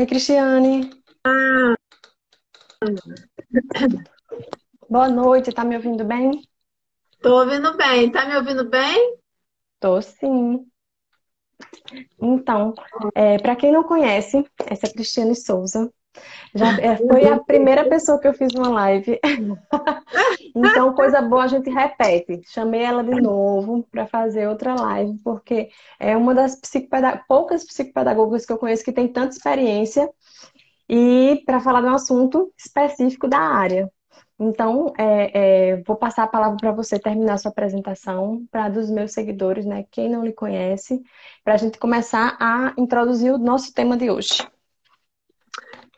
Oi, Cristiane. Ah, Boa noite, tá me ouvindo bem? tô ouvindo bem. Tá me ouvindo bem? Tô sim. Então, para quem não conhece, essa é a Cristiane Souza. Já é, foi a primeira pessoa que eu fiz uma live. Então, coisa boa a gente repete. Chamei ela de novo para fazer outra live, porque é uma das psicopeda- poucas psicopedagogas que eu conheço que tem tanta experiência e para falar de um assunto específico da área. Então, é, é, vou passar a palavra para você terminar sua apresentação, para dos meus seguidores, né? Quem não lhe conhece, para a gente começar a introduzir o nosso tema de hoje.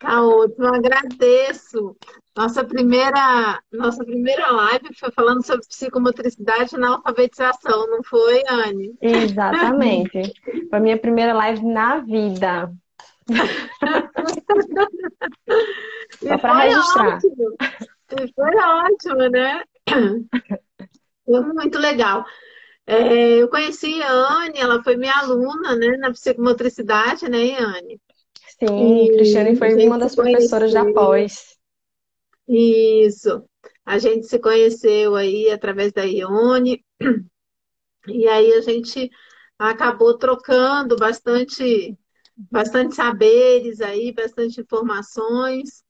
Tá ótimo, eu agradeço. Nossa primeira, nossa primeira live foi falando sobre psicomotricidade na alfabetização, não foi, Anne? Exatamente. Foi a minha primeira live na vida. Só para foi registrar. ótimo. E foi ótimo, né? Foi muito legal. É, eu conheci a Anne, ela foi minha aluna, né, na psicomotricidade, né, Anne? Sim, Cristiane E a foi uma das professoras da pós. Isso. A gente se conheceu aí através da Ione, e aí a gente acabou trocando bastante, bastante saberes aí, bastante informações.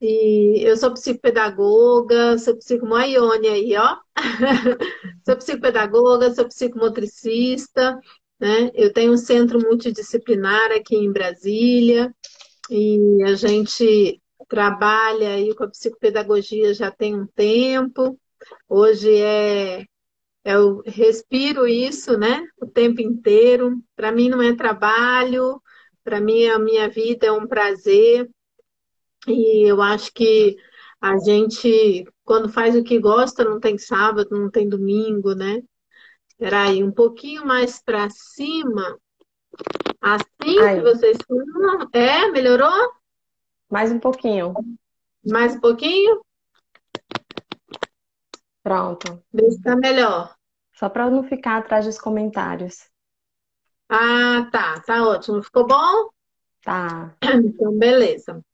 E eu sou psicopedagoga, sou psico, a Ione aí, ó. Sou psicopedagoga, sou psicomotricista, né? Eu tenho um centro multidisciplinar aqui em Brasília, e a gente trabalha aí com a psicopedagogia já tem um tempo. Hoje é, eu respiro isso, né? O tempo inteiro. Para mim não é trabalho, para mim a minha vida é um prazer. E eu acho que a gente, quando faz o que gosta, não tem sábado, não tem domingo, né? Espera aí, um pouquinho mais para cima, assim que Aí, vocês. É, melhorou? mais um pouquinho. Mais um pouquinho? Pronto. Vê se tá melhor. Só para não ficar atrás dos comentários. Ah, tá, tá ótimo. Ficou bom? Tá. Então, beleza.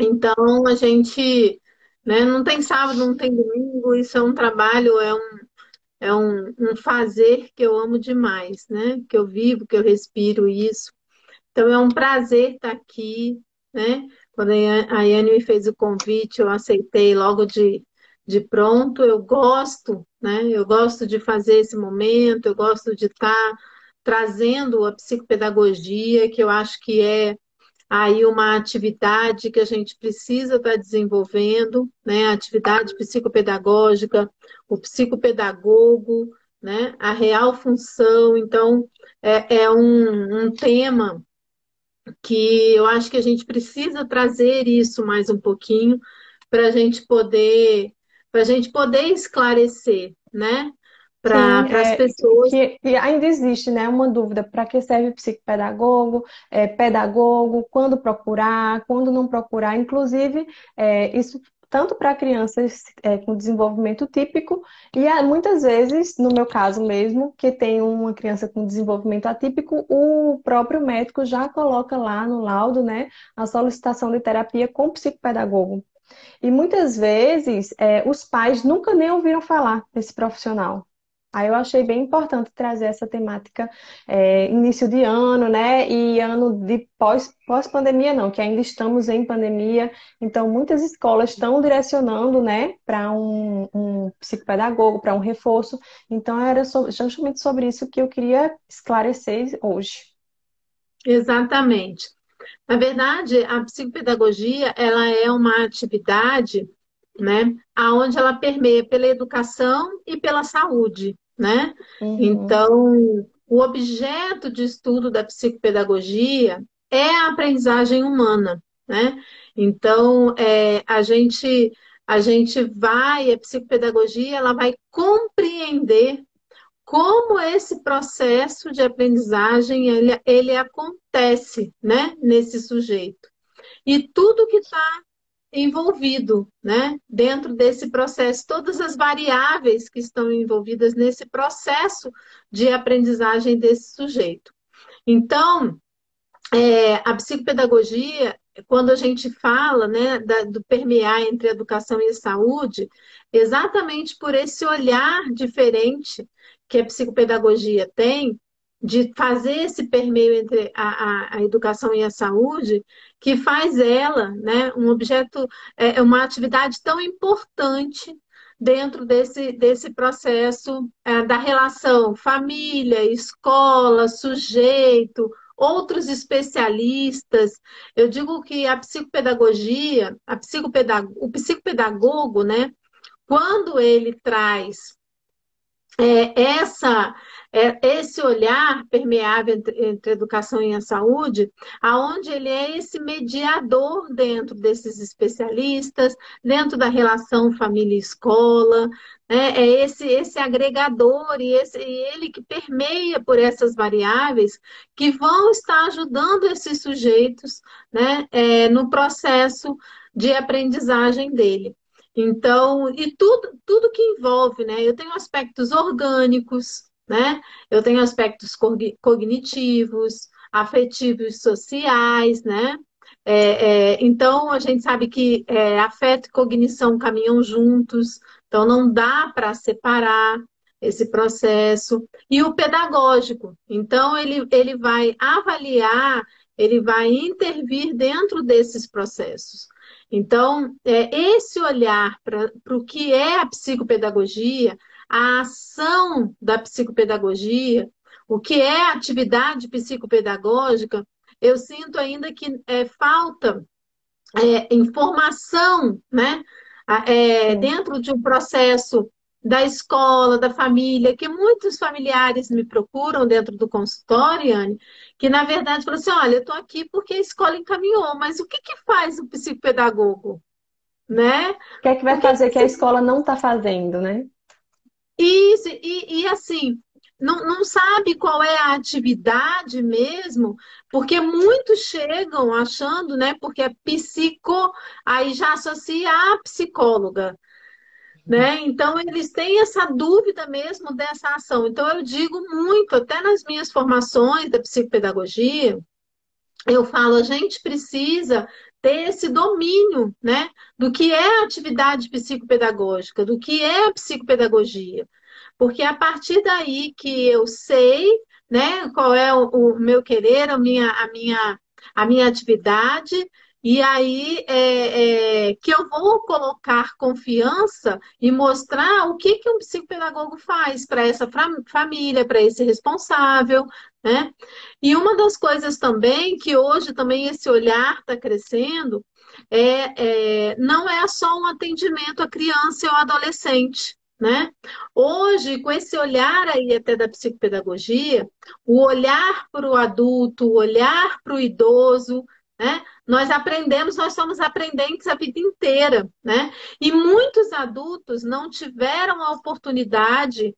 Então, a gente, né, não tem sábado, não tem domingo, isso é um trabalho, é um, é um, um fazer que eu amo demais, né? Que eu vivo, que eu respiro isso. Então, é um prazer estar aqui, né? Quando a Yane me fez o convite, eu aceitei logo de, de pronto. Eu gosto, né? Eu gosto de fazer esse momento, eu gosto de estar trazendo a psicopedagogia, que eu acho que é aí uma atividade que a gente precisa estar desenvolvendo, né? Atividade psicopedagógica, o psicopedagogo, né? A real função. Então, é, é um, um tema que eu acho que a gente precisa trazer isso mais um pouquinho para a gente poder, para a gente poder esclarecer, né? Para as é, pessoas. que, que ainda existe, né, uma dúvida, para que serve psicopedagogo, é, pedagogo, quando procurar, quando não procurar, inclusive, é, isso tanto para crianças é, com desenvolvimento típico, e há, muitas vezes, no meu caso mesmo, que tem uma criança com desenvolvimento atípico, o próprio médico já coloca lá no laudo, né, a solicitação de terapia com psicopedagogo. E muitas vezes, é, os pais nunca nem ouviram falar desse profissional. Aí eu achei bem importante trazer essa temática é, início de ano, né? E ano de pós, pós-pandemia, não, que ainda estamos em pandemia. Então, muitas escolas estão direcionando, né, para um, um psicopedagogo, para um reforço. Então, era so- justamente sobre isso que eu queria esclarecer hoje. Exatamente. Na verdade, a psicopedagogia, ela é uma atividade, né, aonde ela permeia pela educação e pela saúde, né? Uhum. Então, o objeto de estudo da psicopedagogia é a aprendizagem humana, né? Então, é, a gente a gente vai, a psicopedagogia, ela vai compreender como esse processo de aprendizagem ele, ele acontece, né, nesse sujeito. E tudo que está envolvido, né, dentro desse processo, todas as variáveis que estão envolvidas nesse processo de aprendizagem desse sujeito. Então, é, a psicopedagogia, quando a gente fala né, da, do permear entre educação e saúde, exatamente por esse olhar diferente que a psicopedagogia tem, de fazer esse permeio entre a, a, a, educação e a saúde, que faz ela né, um objeto, é, é uma atividade tão importante dentro desse, desse processo é, da relação família, escola, sujeito, outros especialistas. Eu digo que a psicopedagogia, a psicopedag o psicopedagogo, né, quando ele traz é, essa é, esse olhar permeável entre, entre, educação e a saúde, aonde ele é esse mediador dentro desses especialistas, dentro da relação família-escola, né? é esse, esse agregador e, esse, e ele que permeia por essas variáveis que vão estar ajudando esses sujeitos né? É, no processo de aprendizagem dele. Então, e tudo, tudo que envolve, né? Eu tenho aspectos orgânicos, né? Eu tenho aspectos cognitivos, afetivos, sociais, né? É, é, então, a gente sabe que é, afeto e cognição caminham juntos, então não dá para separar esse processo. E o pedagógico, então, ele, ele vai avaliar, ele vai intervir dentro desses processos. Então, é, esse olhar para o que é a psicopedagogia, a ação da psicopedagogia, o que é a atividade psicopedagógica, eu sinto ainda que é, falta é, informação, né? É, dentro de um processo da escola, da família, que muitos familiares me procuram dentro do consultório, Anne, que na verdade falam assim, olha, eu estou aqui porque a escola encaminhou, mas o que, que faz o psicopedagogo? Né? O que é que vai fazer que a escola não está fazendo, né? Isso, e, e assim, não, não sabe qual é a atividade mesmo, porque muitos chegam achando, né, porque é psico, aí já associa a psicóloga. Né? Então, eles têm essa dúvida mesmo dessa ação. Então, eu digo muito, até nas minhas formações da psicopedagogia, eu falo, a gente precisa ter esse domínio, né, do que é a atividade psicopedagógica, do que é a psicopedagogia. Porque é a partir daí que eu sei, né, qual é o, o meu querer, a minha, a minha, a minha atividade, e aí é, é, que eu vou colocar confiança e mostrar o que, que um psicopedagogo faz para essa família, para esse responsável, né? E uma das coisas também que hoje também esse olhar está crescendo é, é, não é só um atendimento à criança ou adolescente. Né? Hoje, com esse olhar aí até da psicopedagogia, o olhar para o adulto, o olhar para o idoso, né? Nós aprendemos, nós somos aprendentes a vida inteira, né? E muitos adultos não tiveram a oportunidade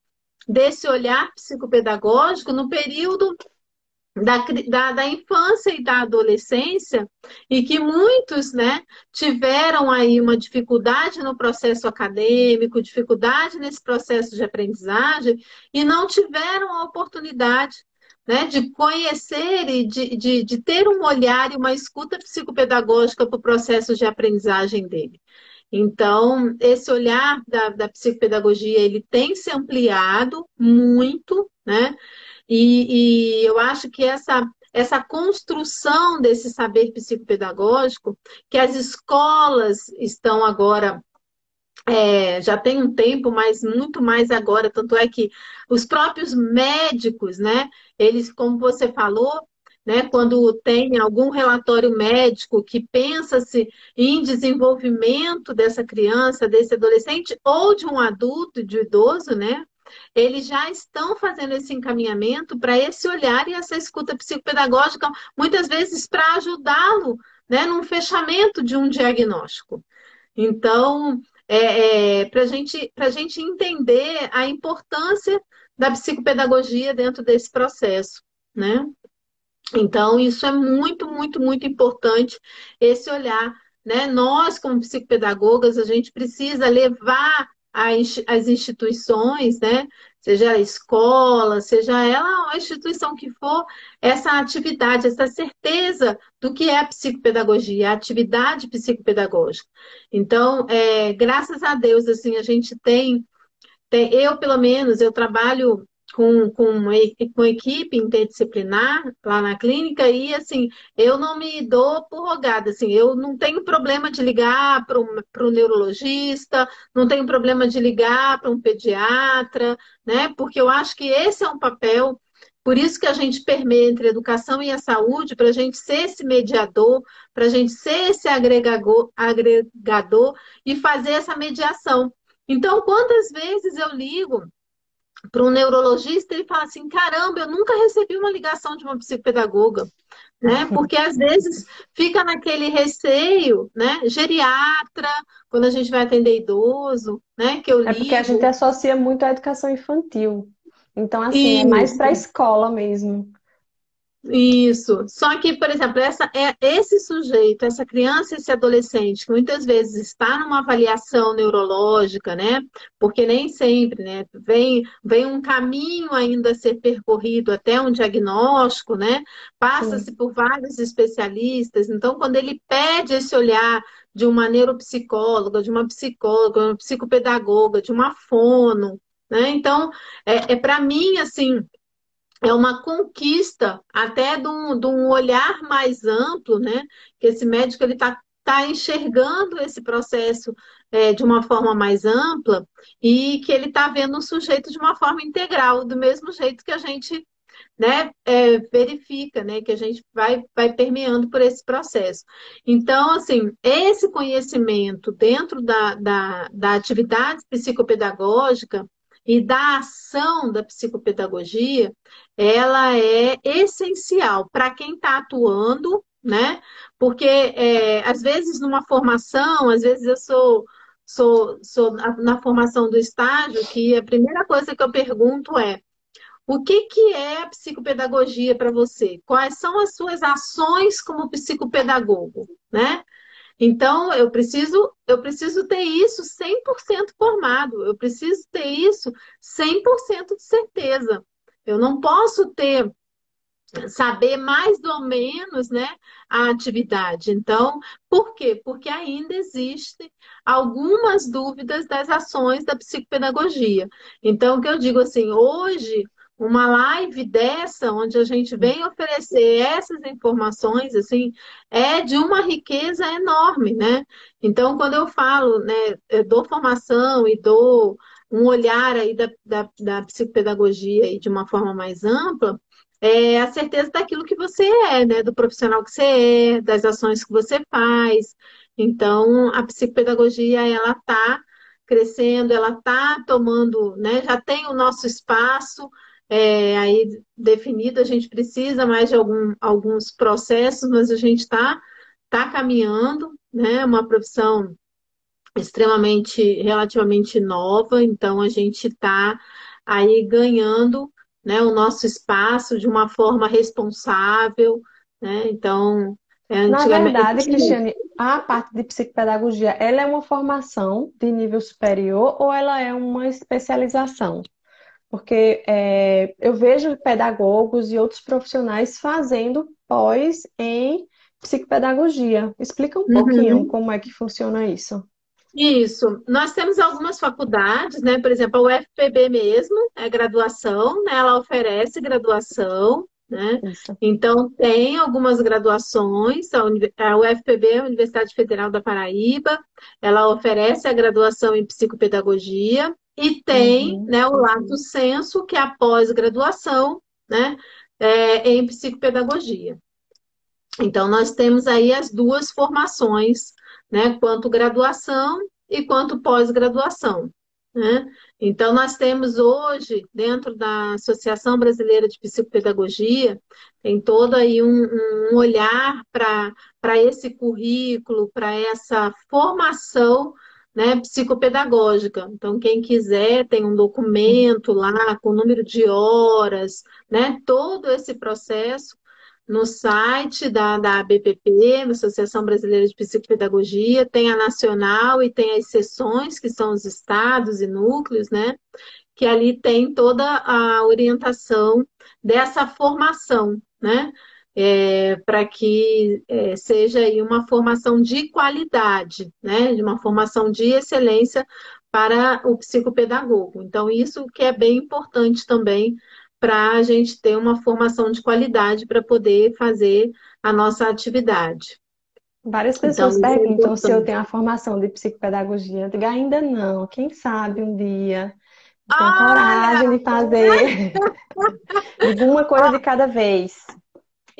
desse olhar psicopedagógico no período da, da, da, infância e da adolescência, e que muitos né, tiveram aí uma dificuldade no processo acadêmico, dificuldade nesse processo de aprendizagem, e não tiveram a oportunidade né, de conhecer e de, de, de ter um olhar e uma escuta psicopedagógica para o processo de aprendizagem dele. Então, esse olhar da, da psicopedagogia, ele tem se ampliado muito, né? E, e eu acho que essa essa construção desse saber psicopedagógico, que as escolas estão agora é, já tem um tempo, mas muito mais agora. Tanto é que os próprios médicos, né? Eles, como você falou, né, quando tem algum relatório médico que pensa-se em desenvolvimento dessa criança, desse adolescente ou de um adulto, de idoso, né? Eles já estão fazendo esse encaminhamento para esse olhar e essa escuta psicopedagógica, muitas vezes para ajudá-lo né, num fechamento de um diagnóstico. Então, é, é, para gente, a gente entender a importância da psicopedagogia dentro desse processo, né? Então, isso é muito, muito, muito importante, esse olhar. Né? Nós, como psicopedagogas, a gente precisa levar as instituições, né? Seja ela escola, seja ela uma instituição que for, essa atividade, essa certeza do que é a psicopedagogia, a atividade psicopedagógica. Então, é, graças a Deus, assim, a gente tem, tem, eu pelo menos, eu trabalho com, com, com equipe interdisciplinar lá na clínica e assim, eu não me dou por rogada, assim, eu não tenho problema de ligar para o neurologista, não tenho problema de ligar para um pediatra, né? Porque eu acho que esse é um papel, por isso que a gente permeia entre a educação e a saúde, para a gente ser esse mediador, para a gente ser esse agregador, agregador e fazer essa mediação. Então, quantas vezes eu ligo para um neurologista e fala assim: caramba, eu nunca recebi uma ligação de uma psicopedagoga. Né? Porque às vezes fica naquele receio, né? Geriatra, quando a gente vai atender idoso, né? Que eu ligo. É porque a gente associa muito à educação infantil. Então, assim, Isso. é mais para a escola mesmo. Isso. Só que, por exemplo, essa, é, esse sujeito, essa criança, esse adolescente, que muitas vezes está numa avaliação neurológica, né? Porque nem sempre, né? Vem, vem um caminho ainda a ser percorrido até um diagnóstico, né? Passa-se por vários especialistas. Então, quando ele pede esse olhar de uma neuropsicóloga, de uma psicóloga, uma psicopedagoga, de uma fono, né? Então, é, é para mim, assim, é uma conquista até de um, de um olhar mais amplo, né? Que esse médico ele está tá enxergando esse processo é, de uma forma mais ampla e que ele está vendo o sujeito de uma forma integral, do mesmo jeito que a gente né, é, verifica, né, que a gente vai, vai permeando por esse processo. Então, assim, esse conhecimento dentro da, da, da atividade psicopedagógica e da ação da psicopedagogia, ela é essencial para quem está atuando, né? Porque é, às vezes numa formação, às vezes eu sou, sou, sou na formação do estágio, que a primeira coisa que eu pergunto é o que, que é a psicopedagogia para você? Quais são as suas ações como psicopedagogo, né? Então, eu preciso, eu preciso ter isso 100% formado, eu preciso ter isso 100% de certeza. Eu não posso ter saber mais ou menos, né, a atividade. Então, por quê? Porque ainda existem algumas dúvidas das ações da psicopedagogia. Então, o que eu digo assim, hoje uma live dessa, onde a gente vem oferecer essas informações, assim, é de uma riqueza enorme, né? Então, quando eu falo, né, eu dou formação e dou um olhar aí da, da, da psicopedagogia aí de uma forma mais ampla, é a certeza daquilo que você é, né? Do profissional que você é, das ações que você faz. Então, a psicopedagogia, ela está crescendo, ela está tomando, né? Já tem o nosso espaço, é, aí definido, a gente precisa mais de algum, alguns processos, mas a gente está tá caminhando, né? Uma profissão extremamente, relativamente nova, então a gente está aí ganhando né, o nosso espaço de uma forma responsável, né? Então, é, Na verdade, Cristiane, a parte de psicopedagogia, ela é uma formação de nível superior ou ela é uma especialização? Porque é, eu vejo pedagogos e outros profissionais fazendo pós em psicopedagogia. Explica um uhum. pouquinho como é que funciona isso. Isso. Nós temos algumas faculdades, né? Por exemplo, a UFPB mesmo, é graduação, né? Ela oferece graduação, né? Isso. Então, tem algumas graduações. A UFPB, a Universidade Federal da Paraíba, ela oferece a graduação em psicopedagogia. E tem uhum. né, o lato senso, que é a pós-graduação né, é, em psicopedagogia. Então, nós temos aí as duas formações, né, quanto graduação e quanto pós-graduação. Né? Então, nós temos hoje, dentro da Associação Brasileira de Psicopedagogia, tem todo aí um, um olhar para esse currículo, para essa formação né, psicopedagógica. Então, quem quiser, tem um documento lá com número de horas, né, todo esse processo no site da, da ABPP, Associação Brasileira de Psicopedagogia, tem a nacional e tem as seções, que são os estados e núcleos, né, que ali tem toda a orientação dessa formação, né? É, para que é, seja aí uma formação de qualidade, né? De uma formação de excelência para o psicopedagogo. Então, isso que é bem importante também para a gente ter uma formação de qualidade para poder fazer a nossa atividade. Várias então, pessoas então, perguntam é se eu tenho a formação de psicopedagogia. Eu digo, ainda não, quem sabe um dia. Tenho ah, coragem de fazer alguma coisa de cada vez.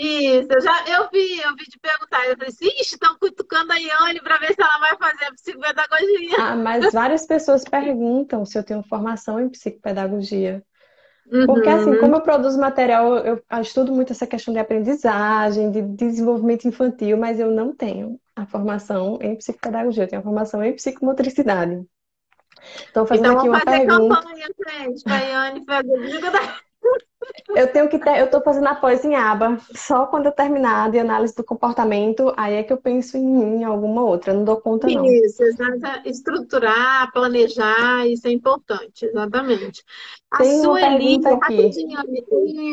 Isso, eu já eu vi, eu vi de perguntar. Eu falei assim, ixi, estão cutucando a Iane para ver se ela vai fazer psicopedagogia. Ah, mas várias pessoas perguntam se eu tenho formação em psicopedagogia. Porque, assim, uhum. como eu produzo material, eu estudo muito essa questão de aprendizagem, de desenvolvimento infantil, mas eu não tenho a formação em psicopedagogia, eu tenho a formação em psicomotricidade. Então, fazendo então, aqui uma fazer pergunta. campanha, gente, para a Iane eu tenho que ter, eu estou fazendo a pós em aba. Só quando eu terminar de análise do comportamento, aí é que eu penso em mim, em alguma outra. Eu não dou conta, não. Isso, estruturar, planejar, isso é importante, exatamente. A Tem Sueli, rapidinho,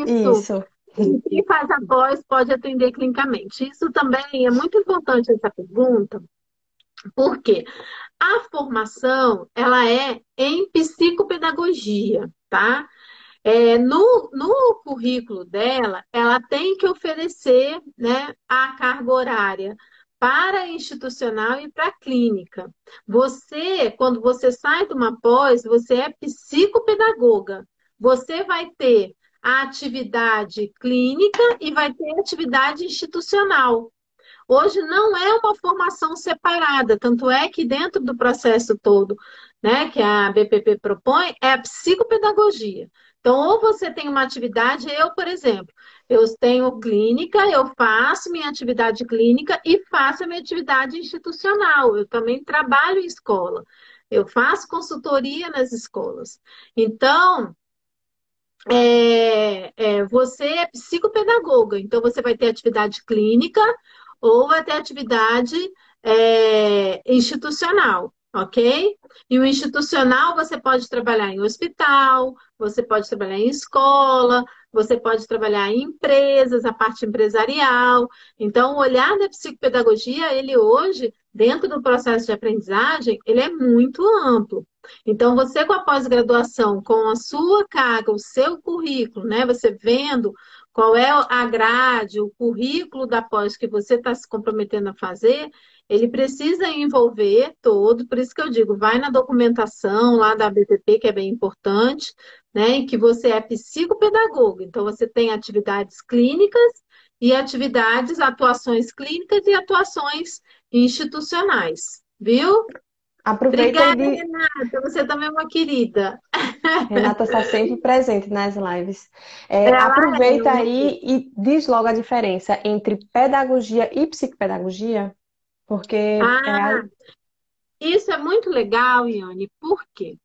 isso. isso. Quem faz a pós pode atender clinicamente. Isso também é muito importante essa pergunta, porque a formação ela é em psicopedagogia, tá? É, no, no currículo dela, ela tem que oferecer né, a carga horária para institucional e para clínica. Você, quando você sai de uma pós, você é psicopedagoga. Você vai ter a atividade clínica e vai ter atividade institucional. Hoje não é uma formação separada, tanto é que dentro do processo todo, né, que a BPP propõe, é a psicopedagogia. Então, ou você tem uma atividade, eu, por exemplo, eu tenho clínica, eu faço minha atividade clínica e faço a minha atividade institucional. Eu também trabalho em escola. Eu faço consultoria nas escolas. Então, é, é, você é psicopedagoga, então você vai ter atividade clínica ou vai ter atividade é, institucional ok? E o institucional você pode trabalhar em hospital, você pode trabalhar em escola, você pode trabalhar em empresas, a parte empresarial. Então, o olhar da psicopedagogia, ele hoje, dentro do processo de aprendizagem, ele é muito amplo. Então, você com a pós-graduação, com a sua carga, o seu currículo, né? Você vendo qual é a grade, o currículo da pós que você está se comprometendo a fazer, ele precisa envolver todo, por isso que eu digo, vai na documentação lá da BTP, que é bem importante, né? E que você é psicopedagogo. Então, você tem atividades clínicas e atividades, atuações clínicas e atuações institucionais, viu? Aproveita Obrigada, de... Renata. Você também é uma querida. Renata está sempre presente nas lives. É, aproveita aí e diz logo a diferença entre pedagogia e psicopedagogia. Porque ah, é... isso é muito legal, Iane, porque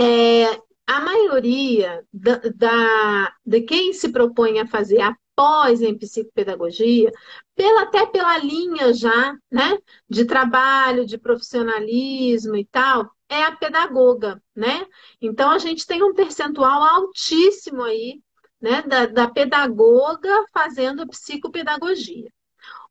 é, a maioria da, da, de quem se propõe a fazer após em psicopedagogia, pela, até pela linha já, né, de trabalho, de profissionalismo e tal, é a pedagoga, né? Então a gente tem um percentual altíssimo aí, né, da, da pedagoga fazendo psicopedagogia.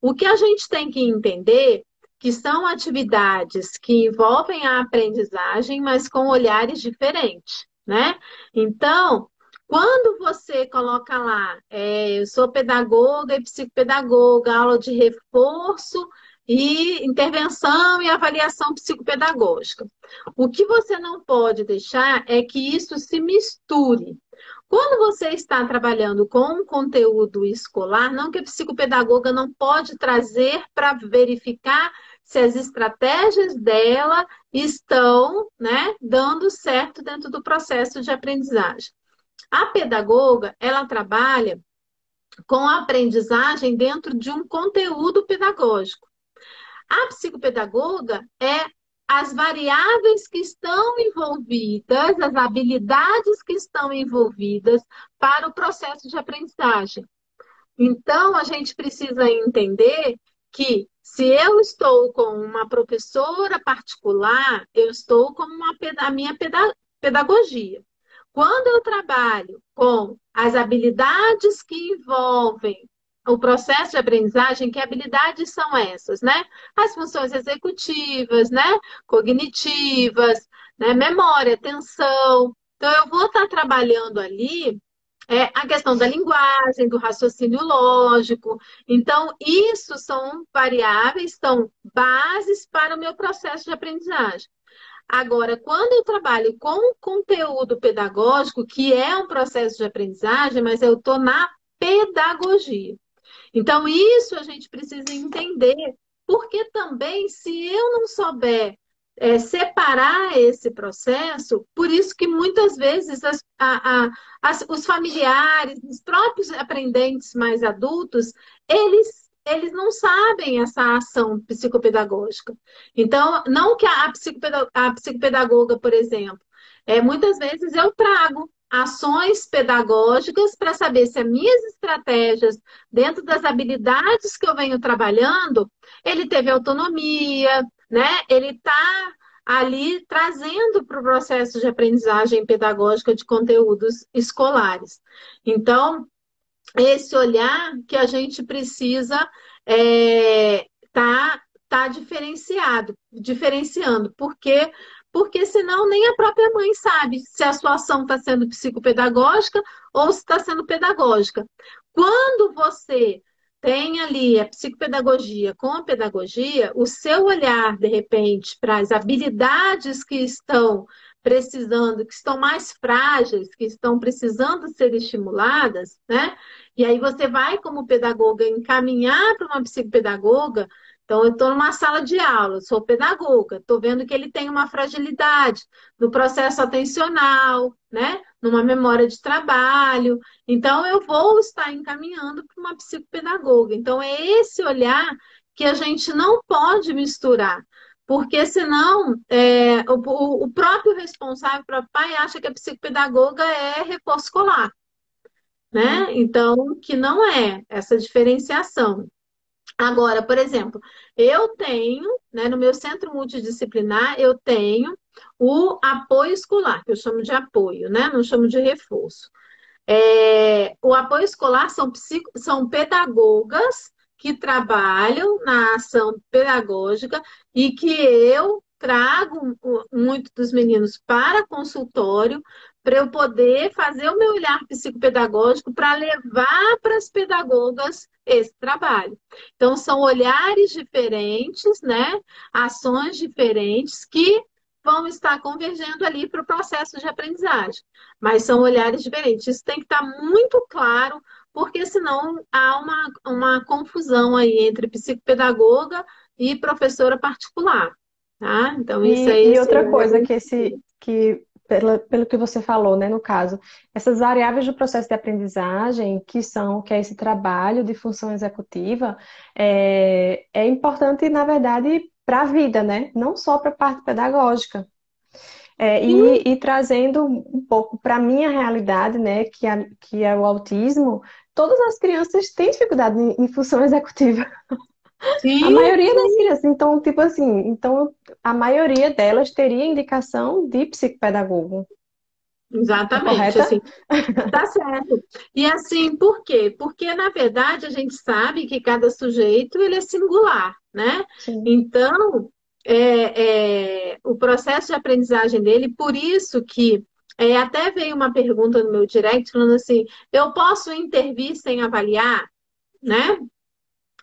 O que a gente tem que entender que são atividades que envolvem a aprendizagem, mas com olhares diferentes, né? Então, quando você coloca lá, é, eu sou pedagoga e psicopedagoga, aula de reforço e intervenção e avaliação psicopedagógica. O que você não pode deixar é que isso se misture. Quando você está trabalhando com um conteúdo escolar, não que a psicopedagoga não pode trazer para verificar se as estratégias dela estão né, dando certo dentro do processo de aprendizagem. A pedagoga, ela trabalha com a aprendizagem dentro de um conteúdo pedagógico. A psicopedagoga é as variáveis que estão envolvidas, as habilidades que estão envolvidas para o processo de aprendizagem. Então, a gente precisa entender que se eu estou com uma professora particular, eu estou com uma, a minha pedagogia. Quando eu trabalho com as habilidades que envolvem o processo de aprendizagem, que habilidades são essas, né? As funções executivas, né? Cognitivas, né? Memória, atenção. Então, eu vou estar trabalhando ali é, a questão da linguagem, do raciocínio lógico. Então, isso são variáveis, são bases para o meu processo de aprendizagem. Agora, quando eu trabalho com conteúdo pedagógico, que é um processo de aprendizagem, mas eu estou na pedagogia. Então, isso a gente precisa entender, porque também, se eu não souber é, separar esse processo, por isso que muitas vezes as, a, a, as, os familiares, os próprios aprendentes mais adultos, eles eles não sabem essa ação psicopedagógica. Então, não que a, psicopedagoga, a psicopedagoga, por exemplo, é, muitas vezes eu trago ações pedagógicas para saber se as minhas estratégias, dentro das habilidades que eu venho trabalhando, ele teve autonomia, né? Ele está ali trazendo para o processo de aprendizagem pedagógica de conteúdos escolares. Então, esse olhar que a gente precisa é, tá, tá diferenciado, diferenciando, porque porque senão nem a própria mãe sabe se a sua ação está sendo psicopedagógica ou se está sendo pedagógica. Quando você tem ali a psicopedagogia com a pedagogia, o seu olhar, de repente, para as habilidades que estão precisando, que estão mais frágeis, que estão precisando ser estimuladas, né? E aí você vai, como pedagoga, encaminhar para uma psicopedagoga então, eu estou numa sala de aula, sou pedagoga, estou vendo que ele tem uma fragilidade no processo atencional, né? Numa memória de trabalho. Então, eu vou estar encaminhando para uma psicopedagoga. Então, é esse olhar que a gente não pode misturar. Porque senão é, o, o, próprio responsável, o próprio pai, acha que a psicopedagoga é reforço escolar. Né? Uhum. Então, que não é essa diferenciação. Agora, por exemplo, eu tenho, né, no meu centro multidisciplinar, eu tenho o apoio escolar, que eu chamo de apoio, né? Não chamo de reforço. É, o apoio escolar são, psico, são pedagogas que trabalham na ação pedagógica e que eu trago muito dos meninos para consultório para eu poder fazer o meu olhar psicopedagógico para levar para as pedagogas esse trabalho. Então, são olhares diferentes, né? Ações diferentes que vão estar convergendo ali para o processo de aprendizagem. Mas são olhares diferentes. Isso tem que estar muito claro, porque senão há uma, uma confusão aí entre psicopedagoga e professora particular. Tá? Então, isso aí. E outra coisa que esse que pela, pelo que você falou, né, no caso, essas variáveis do processo de aprendizagem, que são, que é esse trabalho de função executiva, é, é importante, na verdade, para a vida, né? Não só para a parte pedagógica. É, e, e, trazendo um pouco para a minha realidade, né, que é, que é o autismo, todas as crianças têm dificuldade em, em função executiva. Sim, a maioria das crianças. Então, tipo assim, então a maioria delas teria indicação de psicopedagogo. Exatamente, assim, tá certo. E assim, por quê? Porque, na verdade, a gente sabe que cada sujeito ele é singular, né? Sim. Então, é, é, o processo de aprendizagem dele, por isso que é, até veio uma pergunta no meu direct falando assim: eu posso intervir sem avaliar? Né?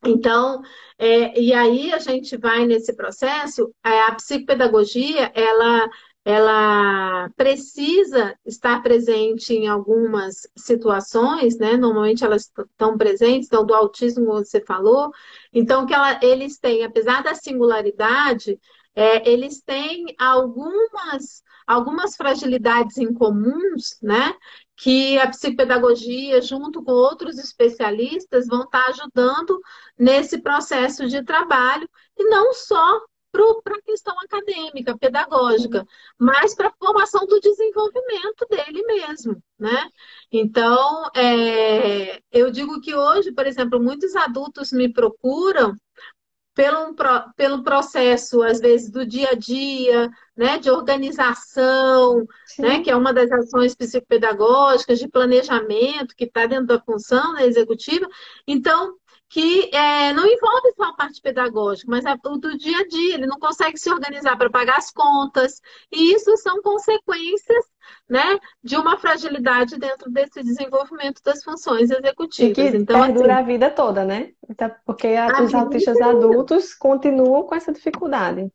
Então, é, e aí a gente vai nesse processo, é, a psicopedagogia, ela, ela precisa estar presente em algumas situações, né? Normalmente elas estão presentes, então do autismo você falou, então que ela, eles têm, apesar da singularidade, é, eles têm algumas, algumas fragilidades em comuns, né? Que a psicopedagogia, junto com outros especialistas, vão estar ajudando nesse processo de trabalho, e não só para a questão acadêmica, pedagógica, mas para a formação do desenvolvimento dele mesmo, né? Então, é, eu digo que hoje, por exemplo, muitos adultos me procuram pelo, pelo processo, às vezes, do dia a dia, né, de organização, né, que é uma das ações psicopedagógicas, de planejamento, que está dentro da função da executiva. Então, que é, não envolve só a parte pedagógica, mas o do dia a dia. Ele não consegue se organizar para pagar as contas. E isso são consequências né, de uma fragilidade dentro desse desenvolvimento das funções executivas. E que então, perdura assim, a vida toda, né? Então, porque os autistas adultos continuam com essa dificuldade.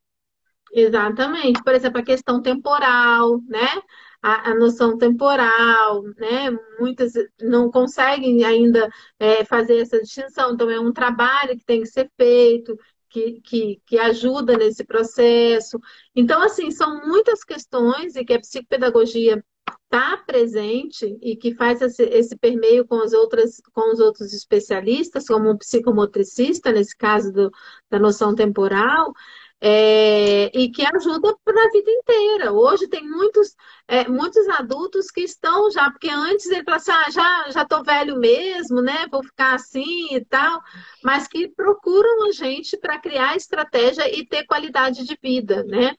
Exatamente. Por exemplo, a questão temporal, né? a, a noção temporal, né? Muitas não conseguem ainda é, fazer essa distinção, então é um trabalho que tem que ser feito, que, que, que, ajuda nesse processo. Então, assim, são muitas questões e que a psicopedagogia está presente e que faz esse, esse, permeio com, as outras, com os outros especialistas, como o psicomotricista, nesse caso do, da noção temporal, é, e que ajuda para a vida inteira. Hoje tem muitos, é, muitos adultos que estão já, porque antes ele falava assim, ah, já já estou velho mesmo, né? Vou ficar assim e tal, mas que procuram a gente para criar estratégia e ter qualidade de vida, né?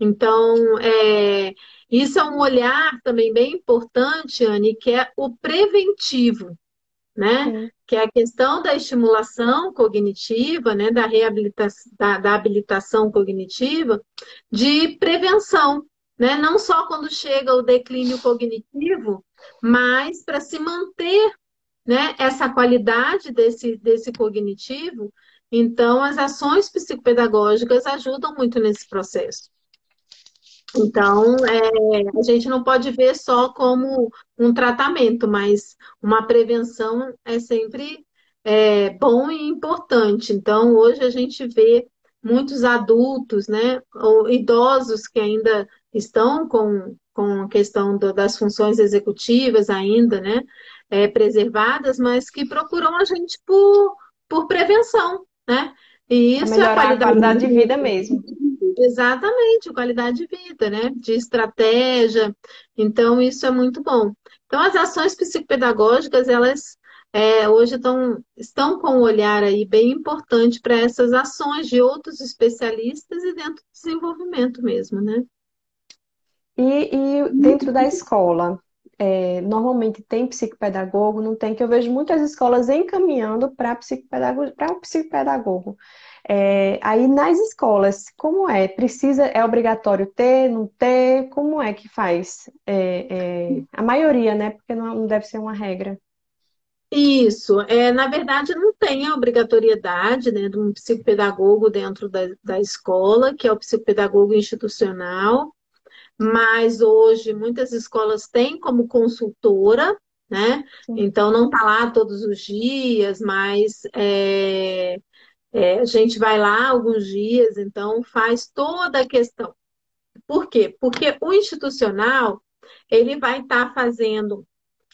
Então, é, isso é um olhar também bem importante, Anne, que é o preventivo né? Que é a questão da estimulação cognitiva, né? Da reabilitação, da, da habilitação cognitiva, de prevenção, né? Não só quando chega o declínio cognitivo, mas para se manter, né? Essa qualidade desse, desse cognitivo. Então, as ações psicopedagógicas ajudam muito nesse processo. Então, é, a gente não pode ver só como um tratamento, mas uma prevenção é sempre é, bom e importante. Então, hoje a gente vê muitos adultos, né, ou idosos que ainda estão com, com a questão do, das funções executivas ainda, né, é, preservadas, mas que procuram a gente por, por prevenção, né? E isso é a qualidade, a qualidade de vida mesmo. Exatamente, qualidade de vida, né? De estratégia. Então, isso é muito bom. Então, as ações psicopedagógicas, elas é, hoje estão, estão com um olhar aí bem importante para essas ações de outros especialistas e dentro do desenvolvimento mesmo, né? E, e dentro da escola, é, normalmente tem psicopedagogo, não tem, que eu vejo muitas escolas encaminhando para psicopedagogo, para psicopedagogo. É, aí nas escolas, como é? Precisa, é obrigatório ter, não ter? Como é que faz? É, é, a maioria, né? Porque não, não deve ser uma regra. Isso, é, na verdade não tem a obrigatoriedade né, de um psicopedagogo dentro da, da escola, que é o psicopedagogo institucional, mas hoje muitas escolas têm como consultora, né? Então não está lá todos os dias, mas é, é, a gente vai lá alguns dias, então faz toda a questão. Por quê? Porque o institucional, ele vai estar tá fazendo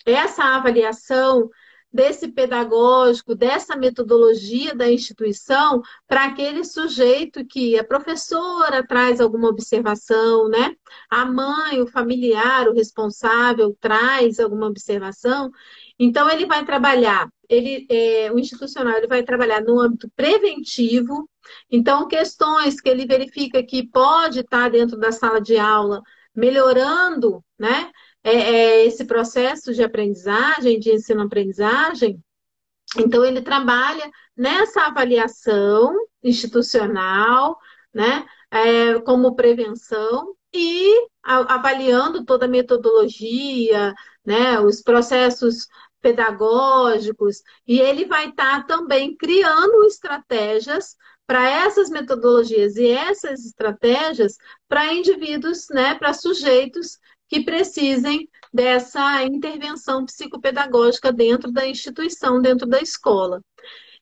essa avaliação desse pedagógico, dessa metodologia da instituição para aquele sujeito que a professora traz alguma observação, né? A mãe, o familiar, o responsável traz alguma observação. Então ele vai trabalhar ele, é, o institucional ele vai trabalhar no âmbito preventivo, então questões que ele verifica que pode estar dentro da sala de aula, melhorando né, é, é, esse processo de aprendizagem, de ensino-aprendizagem, então ele trabalha nessa avaliação institucional, né, é, como prevenção e avaliando toda a metodologia, né, os processos pedagógicos, e ele vai estar tá também criando estratégias para essas metodologias e essas estratégias para indivíduos, né, para sujeitos que precisem dessa intervenção psicopedagógica dentro da instituição, dentro da escola.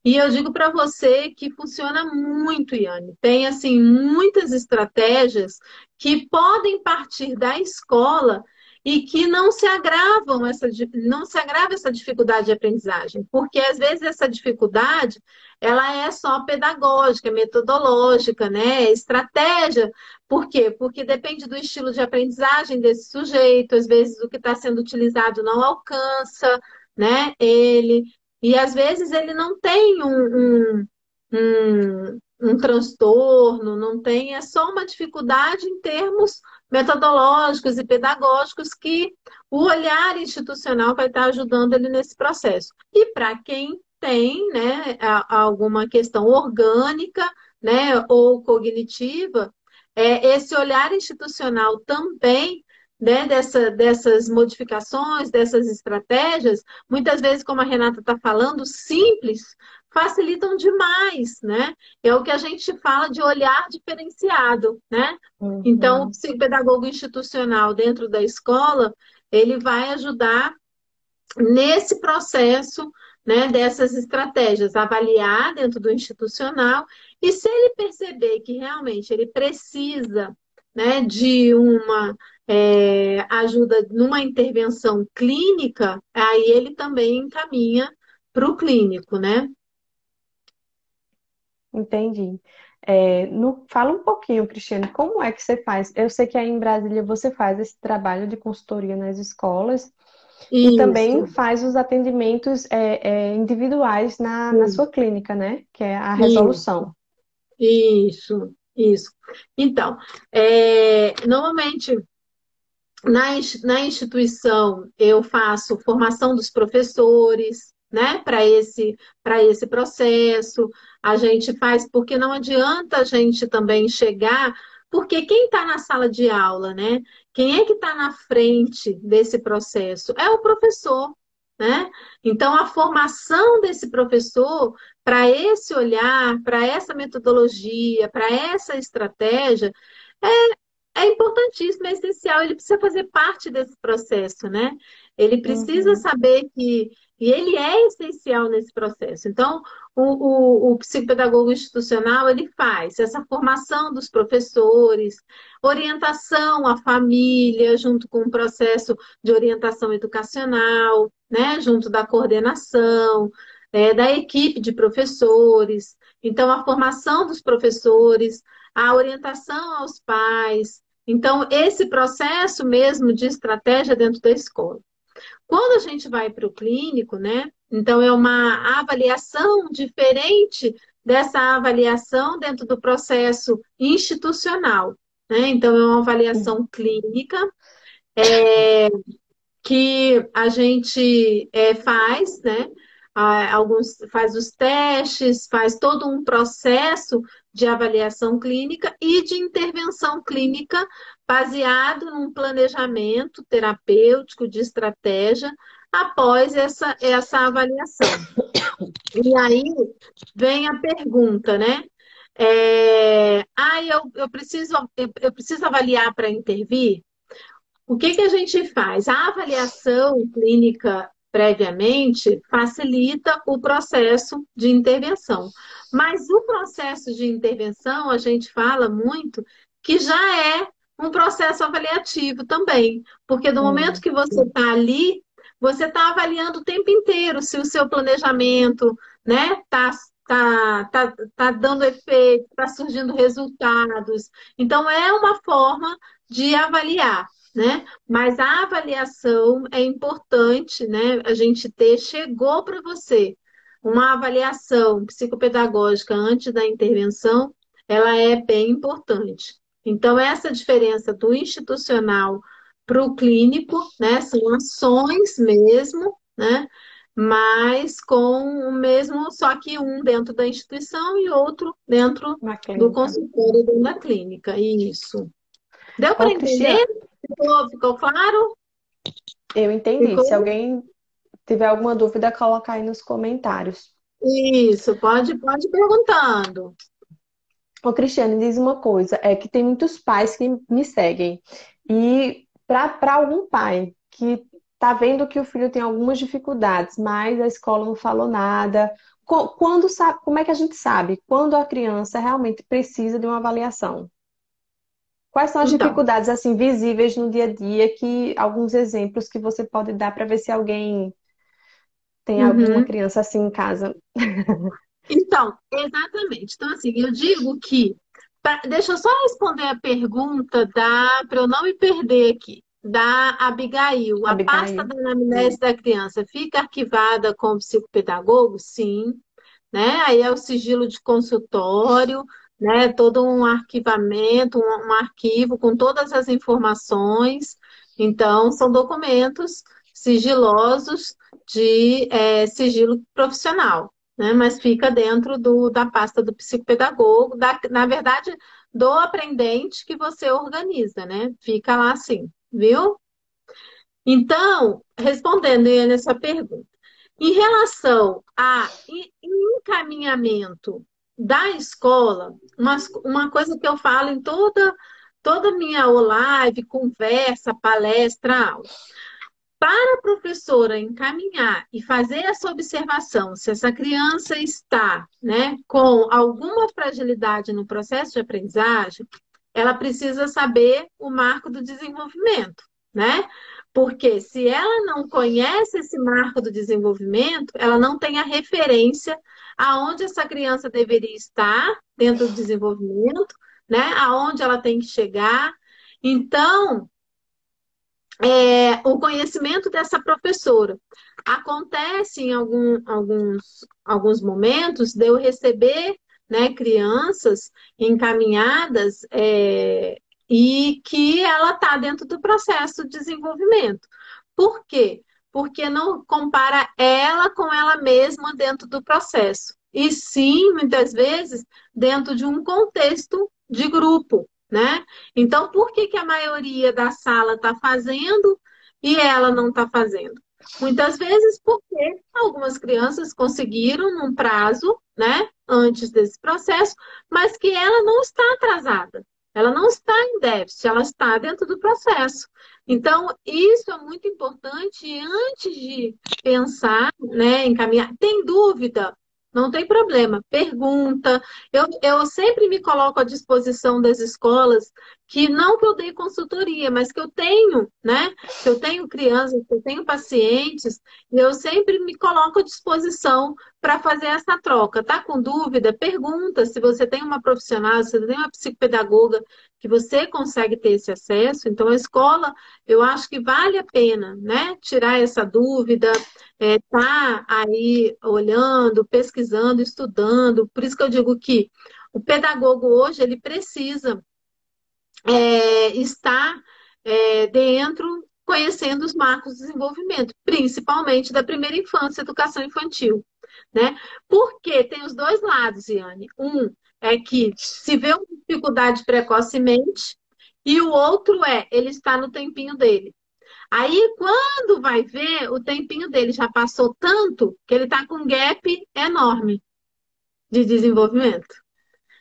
E eu digo para você que funciona muito, Yane. Tem assim muitas estratégias que podem partir da escola e que não se agravam essa não se agrava essa dificuldade de aprendizagem, porque às vezes essa dificuldade ela é só pedagógica, metodológica, né, estratégia. Por quê? Porque depende do estilo de aprendizagem desse sujeito, às vezes o que está sendo utilizado não alcança, né, ele, e às vezes ele não tem um, um, um um transtorno, não tem, é só uma dificuldade em termos metodológicos e pedagógicos que o olhar institucional vai estar ajudando ele nesse processo. E para quem tem né, alguma questão orgânica né, ou cognitiva, é, esse olhar institucional também né, dessa, dessas modificações, dessas estratégias, muitas vezes, como a Renata está falando, simples, facilitam demais, né? É o que a gente fala de olhar diferenciado, né? Uhum. Então, o psicopedagogo institucional dentro da escola, ele vai ajudar nesse processo né, dessas estratégias, avaliar dentro do institucional, e se ele perceber que realmente ele precisa né, de uma é, ajuda numa intervenção clínica, aí ele também encaminha para o clínico, né? Entendi. É, no, fala um pouquinho, Cristiane, como é que você faz? Eu sei que aí em Brasília você faz esse trabalho de consultoria nas escolas Isso. e também faz os atendimentos é, é, individuais na, na sua clínica, né? Que é a resolução. Isso, isso. Então, é, normalmente na, na instituição eu faço formação dos professores, né, para esse, esse processo. A gente faz, porque não adianta a gente também chegar, porque quem está na sala de aula, né? Quem é que está na frente desse processo? É o professor. Né? Então, a formação desse professor para esse olhar, para essa metodologia, para essa estratégia, é, é importantíssimo, é essencial. Ele precisa fazer parte desse processo, né? Ele precisa uhum. saber que e ele é essencial nesse processo. Então, o, o, o, psicopedagogo institucional, ele faz essa formação dos professores, orientação à família, junto com o processo de orientação educacional, né, junto da coordenação, é, da equipe de professores. Então, a formação dos professores, a orientação aos pais. Então, esse processo mesmo de estratégia dentro da escola. Quando a gente vai para o clínico, né? Então é uma avaliação diferente dessa avaliação dentro do processo institucional, né? Então é uma avaliação clínica é, que a gente é, faz, né? Alguns faz os testes, faz todo um processo de avaliação clínica e de intervenção clínica baseado num planejamento terapêutico de estratégia após essa, essa avaliação. E aí vem a pergunta, né? É, ah, eu, eu, preciso, eu preciso avaliar para intervir? O que, que a gente faz? A avaliação clínica previamente facilita o processo de intervenção. Mas o processo de intervenção, a gente fala muito que já é um processo avaliativo também. Porque no momento que você está ali, você está avaliando o tempo inteiro se o seu planejamento né, está tá, tá, tá dando efeito, está surgindo resultados. Então, é uma forma de avaliar. Né? Mas a avaliação é importante, né? A gente ter, chegou para você uma avaliação psicopedagógica antes da intervenção, ela é bem importante. Então, essa diferença do institucional para o clínico, né, são ações mesmo, né, mas com o mesmo, só que um dentro da instituição e outro dentro do consultório da clínica. Isso. Deu para entender? Ficou, ficou, claro? Eu entendi. Ficou? Se alguém tiver alguma dúvida, coloca aí nos comentários. Isso, pode, pode ir perguntando. Ô, Cristiane, diz uma coisa, é que tem muitos pais que me seguem. E para algum pai que está vendo que o filho tem algumas dificuldades, mas a escola não falou nada, quando como é que a gente sabe quando a criança realmente precisa de uma avaliação? Quais são as então, dificuldades assim visíveis no dia a dia que alguns exemplos que você pode dar para ver se alguém tem uhum. alguma criança assim em casa? Então, exatamente. Então, assim, eu digo que. Pra, deixa eu só responder a pergunta da. para eu não me perder aqui. Da Abigail. Abigail. A pasta da anamnese da criança fica arquivada com o psicopedagogo? Sim. né? Aí é o sigilo de consultório, né? Todo um arquivamento, um, um arquivo com todas as informações. Então, são documentos sigilosos de é, sigilo profissional, né? Mas fica dentro do, da pasta do psicopedagogo, da, na verdade, do aprendente que você organiza, né? Fica lá assim, viu? Então, respondendo nessa pergunta, em relação a encaminhamento da escola, uma, uma coisa que eu falo em toda toda minha live, conversa, palestra, aula. Para a professora encaminhar e fazer essa observação, se essa criança está né, com alguma fragilidade no processo de aprendizagem, ela precisa saber o marco do desenvolvimento, né? Porque se ela não conhece esse marco do desenvolvimento, ela não tem a referência aonde essa criança deveria estar dentro do desenvolvimento, né? Aonde ela tem que chegar. Então, é, o conhecimento dessa professora acontece em algum, alguns, alguns momentos de eu receber né, crianças encaminhadas é, e que ela está dentro do processo de desenvolvimento. Por quê? Porque não compara ela com ela mesma dentro do processo. E sim, muitas vezes, dentro de um contexto de grupo, né? Então, por que, que a maioria da sala está fazendo e ela não está fazendo? Muitas vezes porque algumas crianças conseguiram num prazo, né, antes desse processo, mas que ela não está atrasada. Ela não está em déficit, ela está dentro do processo. Então, isso é muito importante antes de pensar, né, em caminhar. Tem dúvida? Não tem problema, pergunta. Eu, eu sempre me coloco à disposição das escolas, que não que eu dei consultoria, mas que eu tenho, né? Que eu tenho crianças, que eu tenho pacientes, e eu sempre me coloco à disposição para fazer essa troca. Tá com dúvida? Pergunta se você tem uma profissional, se você tem uma psicopedagoga que você consegue ter esse acesso. Então, a escola, eu acho que vale a pena, né? Tirar essa dúvida, é, tá aí olhando, pesquisando, estudando. Por isso que eu digo que o pedagogo hoje, ele precisa é, estar é, dentro, conhecendo os marcos de desenvolvimento, principalmente da primeira infância, educação infantil. Né? Porque tem os dois lados, Iane. Um é que se vê uma dificuldade precocemente, e o outro é, ele está no tempinho dele. Aí, quando vai ver, o tempinho dele já passou tanto que ele está com um gap enorme de desenvolvimento.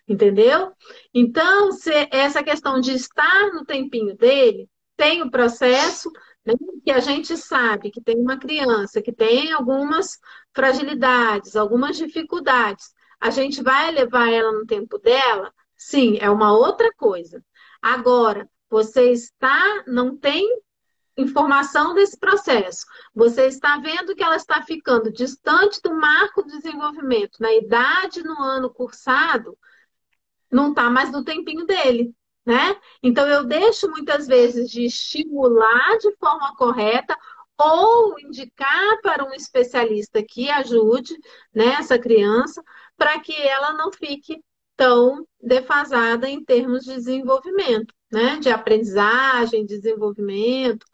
Entendeu? Então, essa questão de estar no tempinho dele, tem o processo né, que a gente sabe que tem uma criança que tem algumas fragilidades, algumas dificuldades. A gente vai levar ela no tempo dela? Sim, é uma outra coisa. Agora, você está, não tem informação desse processo. Você está vendo que ela está ficando distante do marco de desenvolvimento na idade no ano cursado, não está mais no tempinho dele. Né? Então, eu deixo muitas vezes de estimular de forma correta ou indicar para um especialista que ajude né, essa criança para que ela não fique tão defasada em termos de desenvolvimento, né? De aprendizagem, desenvolvimento,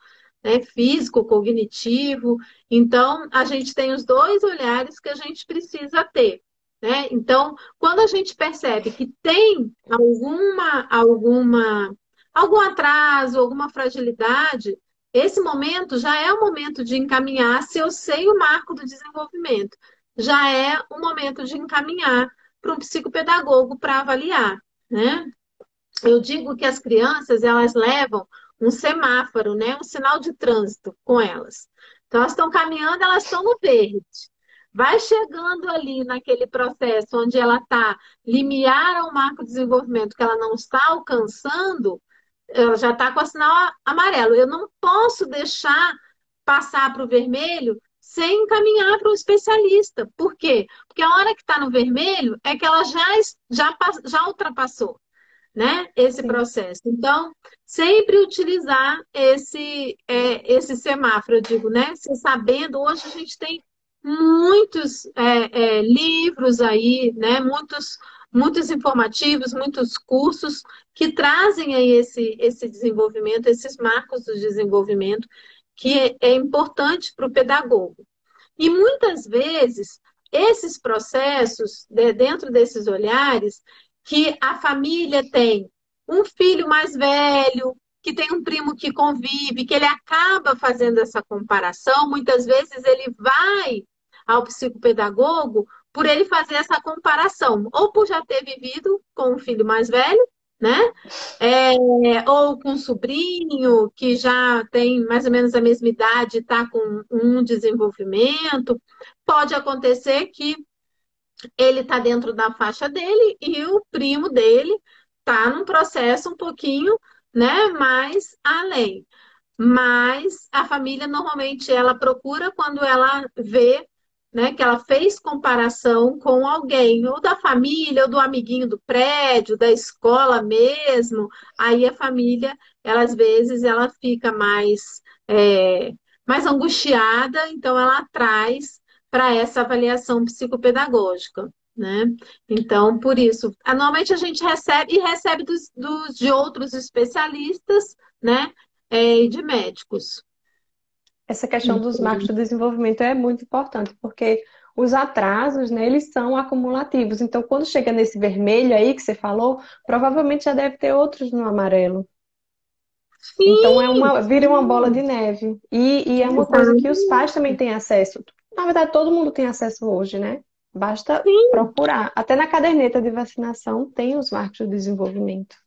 né? físico, cognitivo. Então, a gente tem os dois olhares que a gente precisa ter. Né? Então, quando a gente percebe que tem alguma, alguma, algum atraso, alguma fragilidade, esse momento já é o momento de encaminhar, se eu sei o marco do desenvolvimento, já é o momento de encaminhar para um psicopedagogo para avaliar, né? Eu digo que as crianças, elas levam um semáforo, né? Um sinal de trânsito com elas. Então, elas estão caminhando, elas estão no verde. Vai chegando ali naquele processo onde ela está limiar ao marco de desenvolvimento que ela não está alcançando, ela já está com o sinal amarelo. Eu não posso deixar passar para o vermelho sem encaminhar para um especialista. Por quê? Porque a hora que está no vermelho é que ela já, já, já ultrapassou né, esse Sim. processo. Então, sempre utilizar esse, é, esse semáforo, eu digo, né? Se sabendo, hoje a gente tem muitos é, é, livros aí, né? Muitos, muitos informativos, muitos cursos que trazem aí esse, esse desenvolvimento, esses marcos do desenvolvimento, que é, é importante para o pedagogo. E muitas vezes, esses processos, dentro desses olhares, que a família tem um filho mais velho, que tem um primo que convive, que ele acaba fazendo essa comparação, muitas vezes ele vai ao psicopedagogo por ele fazer essa comparação, ou por já ter vivido com um filho mais velho, né? É, ou com um sobrinho que já tem mais ou menos a mesma idade, está com um desenvolvimento. Pode acontecer que ele está dentro da faixa dele e o primo dele está num processo um pouquinho né, mais além. Mas a família normalmente ela procura quando ela vê né, que ela fez comparação com alguém, ou da família, ou do amiguinho do prédio, da escola mesmo, aí a família, ela, às vezes, ela fica mais, é, mais angustiada, então ela traz para essa avaliação psicopedagógica. Né? Então, por isso, normalmente a gente recebe e recebe dos, dos de outros especialistas, né? É, e de médicos. Essa questão dos marcos do desenvolvimento é muito importante, porque os atrasos, né, eles são acumulativos. Então, quando chega nesse vermelho aí que você falou, provavelmente já deve ter outros no amarelo. Sim. Então, é uma, vira uma bola de neve. E, e é uma coisa que os pais também têm acesso. Na verdade, todo mundo tem acesso hoje, né? Basta Sim. procurar. Até na caderneta de vacinação tem os marcos do desenvolvimento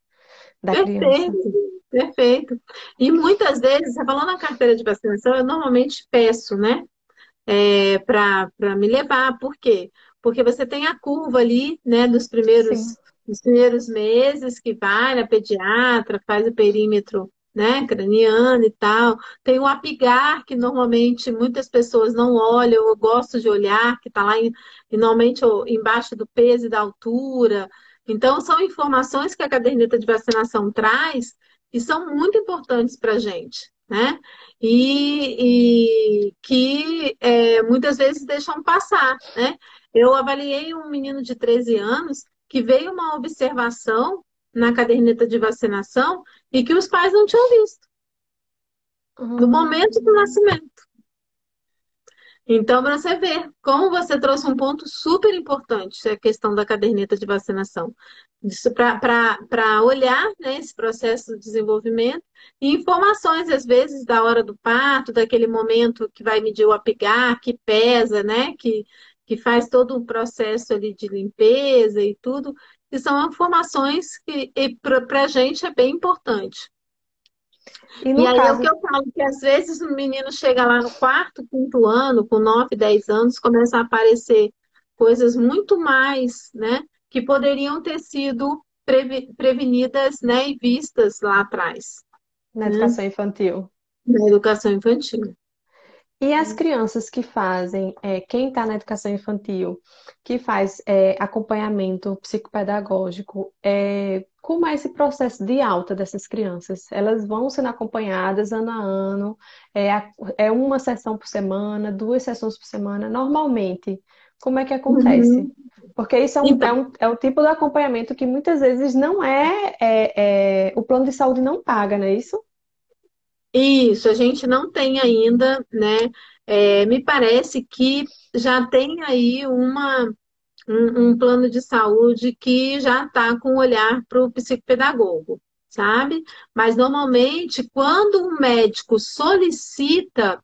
da Perfeito. criança. Perfeito. E muitas vezes, falou na carteira de vacinação, eu normalmente peço, né? É, para me levar. Por quê? Porque você tem a curva ali, né, dos primeiros, dos primeiros meses que vai na pediatra, faz o perímetro né, craniano e tal. Tem o apigar, que normalmente muitas pessoas não olham, eu gosto de olhar, que está lá em, normalmente embaixo do peso e da altura. Então, são informações que a caderneta de vacinação traz que são muito importantes para a gente, né? E, e que é, muitas vezes deixam passar, né? Eu avaliei um menino de 13 anos que veio uma observação na caderneta de vacinação e que os pais não tinham visto. No momento do nascimento. Então, para você ver como você trouxe um ponto super importante, a questão da caderneta de vacinação. Para olhar né, esse processo de desenvolvimento e informações, às vezes, da hora do parto, daquele momento que vai medir o apigar, que pesa, né? Que, que faz todo o processo ali de limpeza e tudo, que são informações que para a gente é bem importante. E, e aí caso... é o que eu falo, que às vezes o menino chega lá no quarto, quinto ano, com 9, 10 anos, começa a aparecer coisas muito mais, né? Que poderiam ter sido prevenidas né, e vistas lá atrás. Na educação né? infantil. Na educação infantil. E as crianças que fazem, é, quem está na educação infantil, que faz é, acompanhamento psicopedagógico, é, como é esse processo de alta dessas crianças? Elas vão sendo acompanhadas ano a ano, é, é uma sessão por semana, duas sessões por semana, normalmente. Como é que acontece? Uhum. Porque isso é um, então... é, um, é um tipo de acompanhamento que muitas vezes não é, é, é o plano de saúde não paga, não é isso? Isso, a gente não tem ainda, né? É, me parece que já tem aí uma, um, um plano de saúde que já está com olhar para o psicopedagogo, sabe? Mas normalmente, quando o médico solicita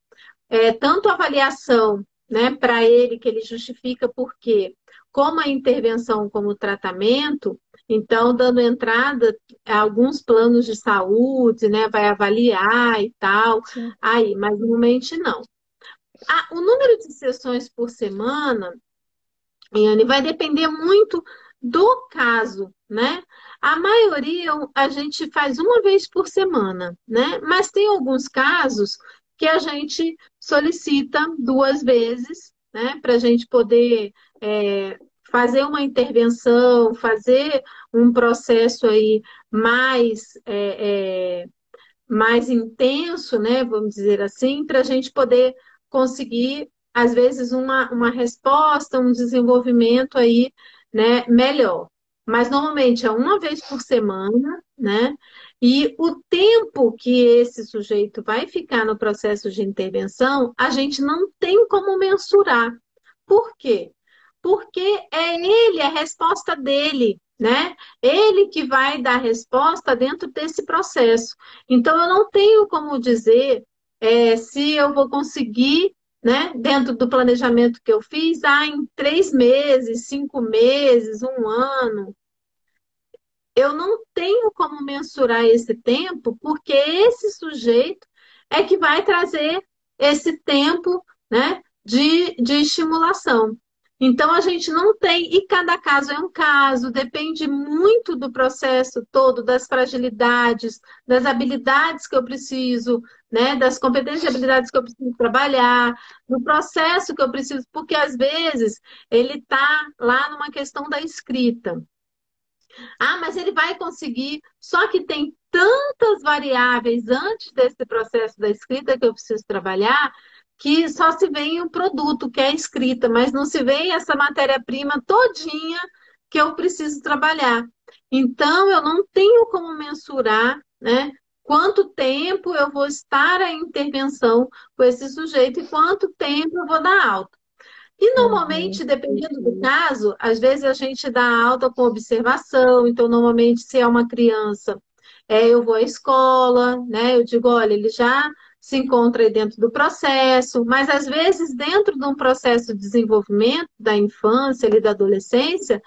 é, tanto avaliação né, para ele, que ele justifica por quê, como a intervenção como tratamento, então, dando entrada a alguns planos de saúde, né? Vai avaliar e tal. Sim. Aí, mas normalmente não. Ah, o número de sessões por semana, Yane, vai depender muito do caso, né? A maioria a gente faz uma vez por semana, né? Mas tem alguns casos que a gente solicita duas vezes, né? Para a gente poder é, fazer uma intervenção, fazer um processo aí mais, é, é, mais intenso, né, vamos dizer assim, para a gente poder conseguir às vezes, uma, uma resposta, um desenvolvimento aí, né, melhor. Mas normalmente é uma vez por semana, né? E o tempo que esse sujeito vai ficar no processo de intervenção, a gente não tem como mensurar. Por quê? Porque é ele, é a resposta dele, né? Ele que vai dar resposta dentro desse processo. Então, eu não tenho como dizer é, se eu vou conseguir né? Dentro do planejamento que eu fiz, ah, em três meses, cinco meses, um ano. Eu não tenho como mensurar esse tempo, porque esse sujeito é que vai trazer esse tempo né, de, de estimulação. Então, a gente não tem, e cada caso é um caso, depende muito do processo todo, das fragilidades, das habilidades que eu preciso, né, das competências e habilidades que eu preciso trabalhar, do processo que eu preciso, porque às vezes ele está lá numa questão da escrita. Ah, mas ele vai conseguir, só que tem tantas variáveis antes desse processo da escrita que eu preciso trabalhar, que só se vê o produto, que é a escrita, mas não se vê essa matéria-prima todinha que eu preciso trabalhar. Então, eu não tenho como mensurar, né? Quanto tempo eu vou estar em intervenção com esse sujeito e quanto tempo eu vou dar alta. E normalmente, uhum. dependendo do caso, às vezes a gente dá alta com observação, então normalmente se é uma criança, é, eu vou à escola, né? Eu digo, olha, ele já se encontra dentro do processo, mas às vezes dentro de um processo de desenvolvimento da infância e da adolescência,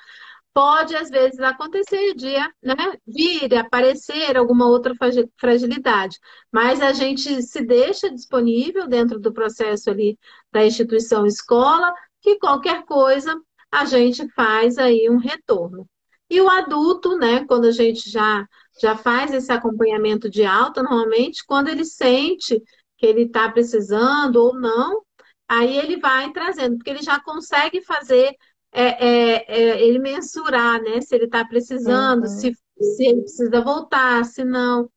pode às vezes acontecer de né, vir aparecer alguma outra fragilidade, mas a gente se deixa disponível dentro do processo ali da instituição escola, que qualquer coisa a gente faz aí um retorno. E o adulto, né, quando a gente já já faz esse acompanhamento de alta, normalmente, quando ele sente que ele está precisando ou não, aí ele vai trazendo, porque ele já consegue fazer, é, é, é, ele mensurar, né? Se ele está precisando, uhum. se, se ele precisa voltar, se não.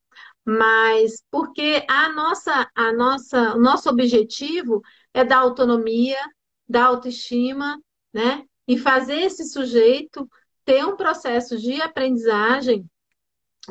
Mas porque a nossa, a nossa, o nosso objetivo é dar autonomia, dar autoestima, né? E fazer esse sujeito ter um processo de aprendizagem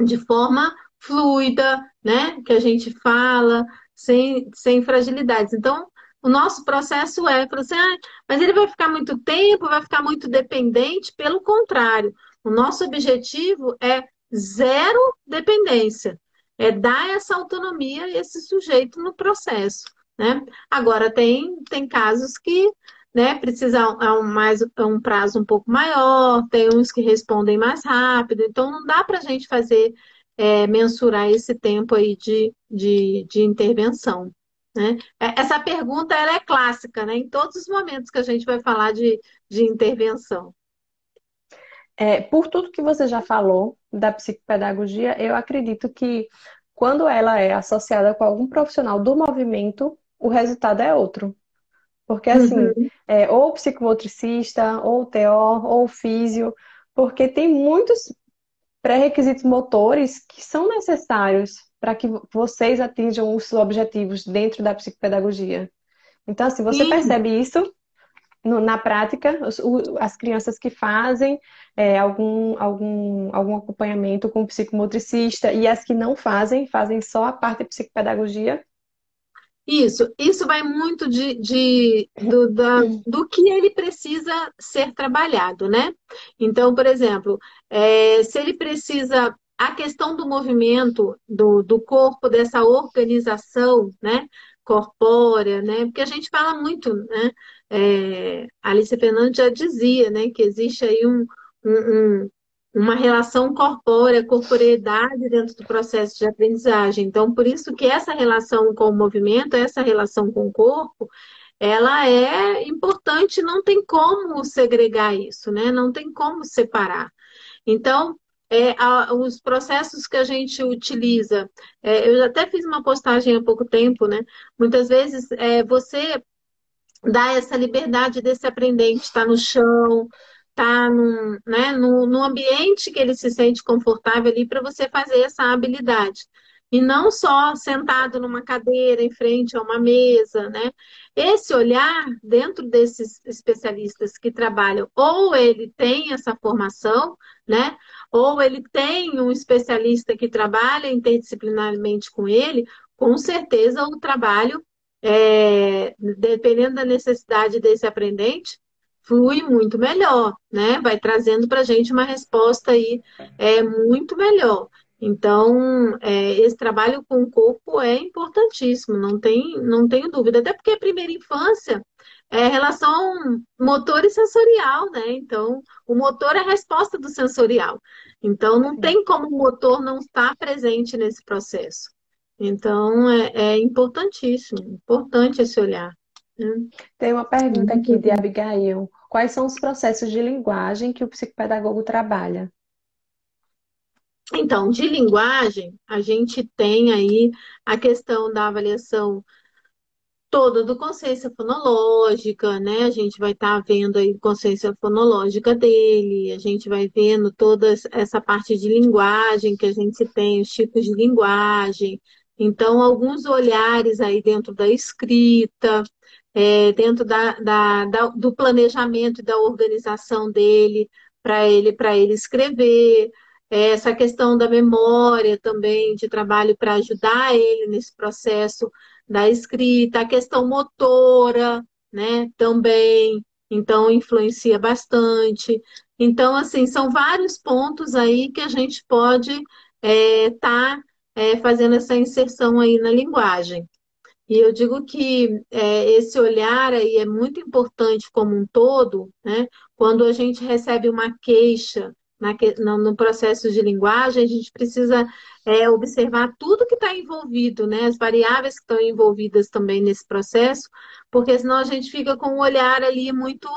de forma fluida, né? Que a gente fala, sem, sem fragilidades. Então, o nosso processo é, assim, ah, mas ele vai ficar muito tempo, vai ficar muito dependente. Pelo contrário, o nosso objetivo é zero dependência, é dar essa autonomia a esse sujeito no processo. Né? Agora, tem, tem casos que né, precisa um, mais, um prazo um pouco maior, tem uns que respondem mais rápido, então não dá para a gente fazer é, mensurar esse tempo aí de, de, de intervenção. Né? É, essa pergunta ela é clássica, né? Em todos os momentos que a gente vai falar de, de intervenção. É, por tudo que você já falou da psicopedagogia, eu acredito que quando ela é associada com algum profissional do movimento, o resultado é outro. Porque assim, uhum. é, ou psicomotricista, ou TO, ou físio, porque tem muitos pré-requisitos motores que são necessários para que vocês atinjam os objetivos dentro da psicopedagogia. Então, assim, você Sim. percebe isso no, na prática, os, o, as crianças que fazem é, algum, algum, algum acompanhamento com o psicomotricista e as que não fazem, fazem só a parte de psicopedagogia. Isso, isso vai muito de, de do, da, do que ele precisa ser trabalhado, né? Então, por exemplo, é, se ele precisa a questão do movimento do, do corpo, dessa organização, né? Corpórea, né? Porque a gente fala muito, né? É, Alice Fernandes já dizia, né? Que existe aí um, um, um uma relação corpórea, corporeidade dentro do processo de aprendizagem. Então, por isso que essa relação com o movimento, essa relação com o corpo, ela é importante, não tem como segregar isso, né? Não tem como separar. Então, é, a, os processos que a gente utiliza, é, eu até fiz uma postagem há pouco tempo, né? Muitas vezes é, você dá essa liberdade desse aprendente estar no chão, tá num, né, num, num ambiente que ele se sente confortável ali para você fazer essa habilidade. e não só sentado numa cadeira em frente a uma mesa, né? Esse olhar dentro desses especialistas que trabalham, ou ele tem essa formação, né? Ou ele tem um especialista que trabalha interdisciplinarmente com ele, com certeza o trabalho, é, dependendo da necessidade desse aprendente, flui muito melhor, né? Vai trazendo para a gente uma resposta aí é, muito melhor. Então, é, esse trabalho com o corpo é importantíssimo, não tem, não tenho dúvida. Até porque a primeira infância é relação motor e sensorial, né? Então, o motor é a resposta do sensorial. Então, não tem como o motor não estar presente nesse processo. Então, é, é importantíssimo, importante esse olhar. Né? Tem uma pergunta aqui de Abigail. Quais são os processos de linguagem que o psicopedagogo trabalha? Então, de linguagem, a gente tem aí a questão da avaliação toda do consciência fonológica, né? A gente vai estar tá vendo aí consciência fonológica dele, a gente vai vendo toda essa parte de linguagem que a gente tem, os tipos de linguagem. Então, alguns olhares aí dentro da escrita, é, dentro da, da, da, do planejamento e da organização dele, para ele, ele escrever. É, essa questão da memória também, de trabalho para ajudar ele nesse processo da escrita, a questão motora, né, também, então influencia bastante. Então, assim, são vários pontos aí que a gente pode estar é, tá, é, fazendo essa inserção aí na linguagem. E eu digo que é, esse olhar aí é muito importante como um todo, né? Quando a gente recebe uma queixa na, no processo de linguagem, a gente precisa é, observar tudo que está envolvido, né? As variáveis que estão envolvidas também nesse processo, porque senão a gente fica com um olhar ali muito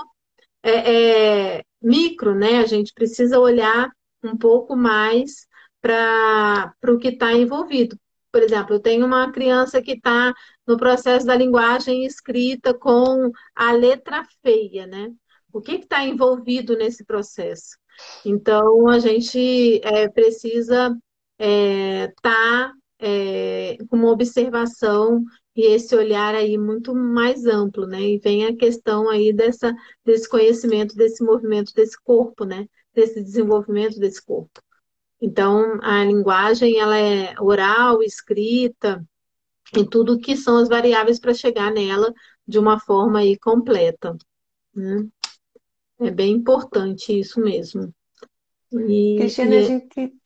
é, é, micro, né? A gente precisa olhar um pouco mais para o que está envolvido. Por exemplo, eu tenho uma criança que está no processo da linguagem escrita com a letra feia, né? O que está envolvido nesse processo? Então, a gente é, precisa estar é, tá, é, com uma observação e esse olhar aí muito mais amplo, né? E vem a questão aí dessa, desse conhecimento, desse movimento desse corpo, né? Desse desenvolvimento desse corpo. Então, a linguagem, ela é oral, escrita, e tudo que são as variáveis para chegar nela de uma forma aí completa. Né? É bem importante isso mesmo. E, Cristiane, e... a gente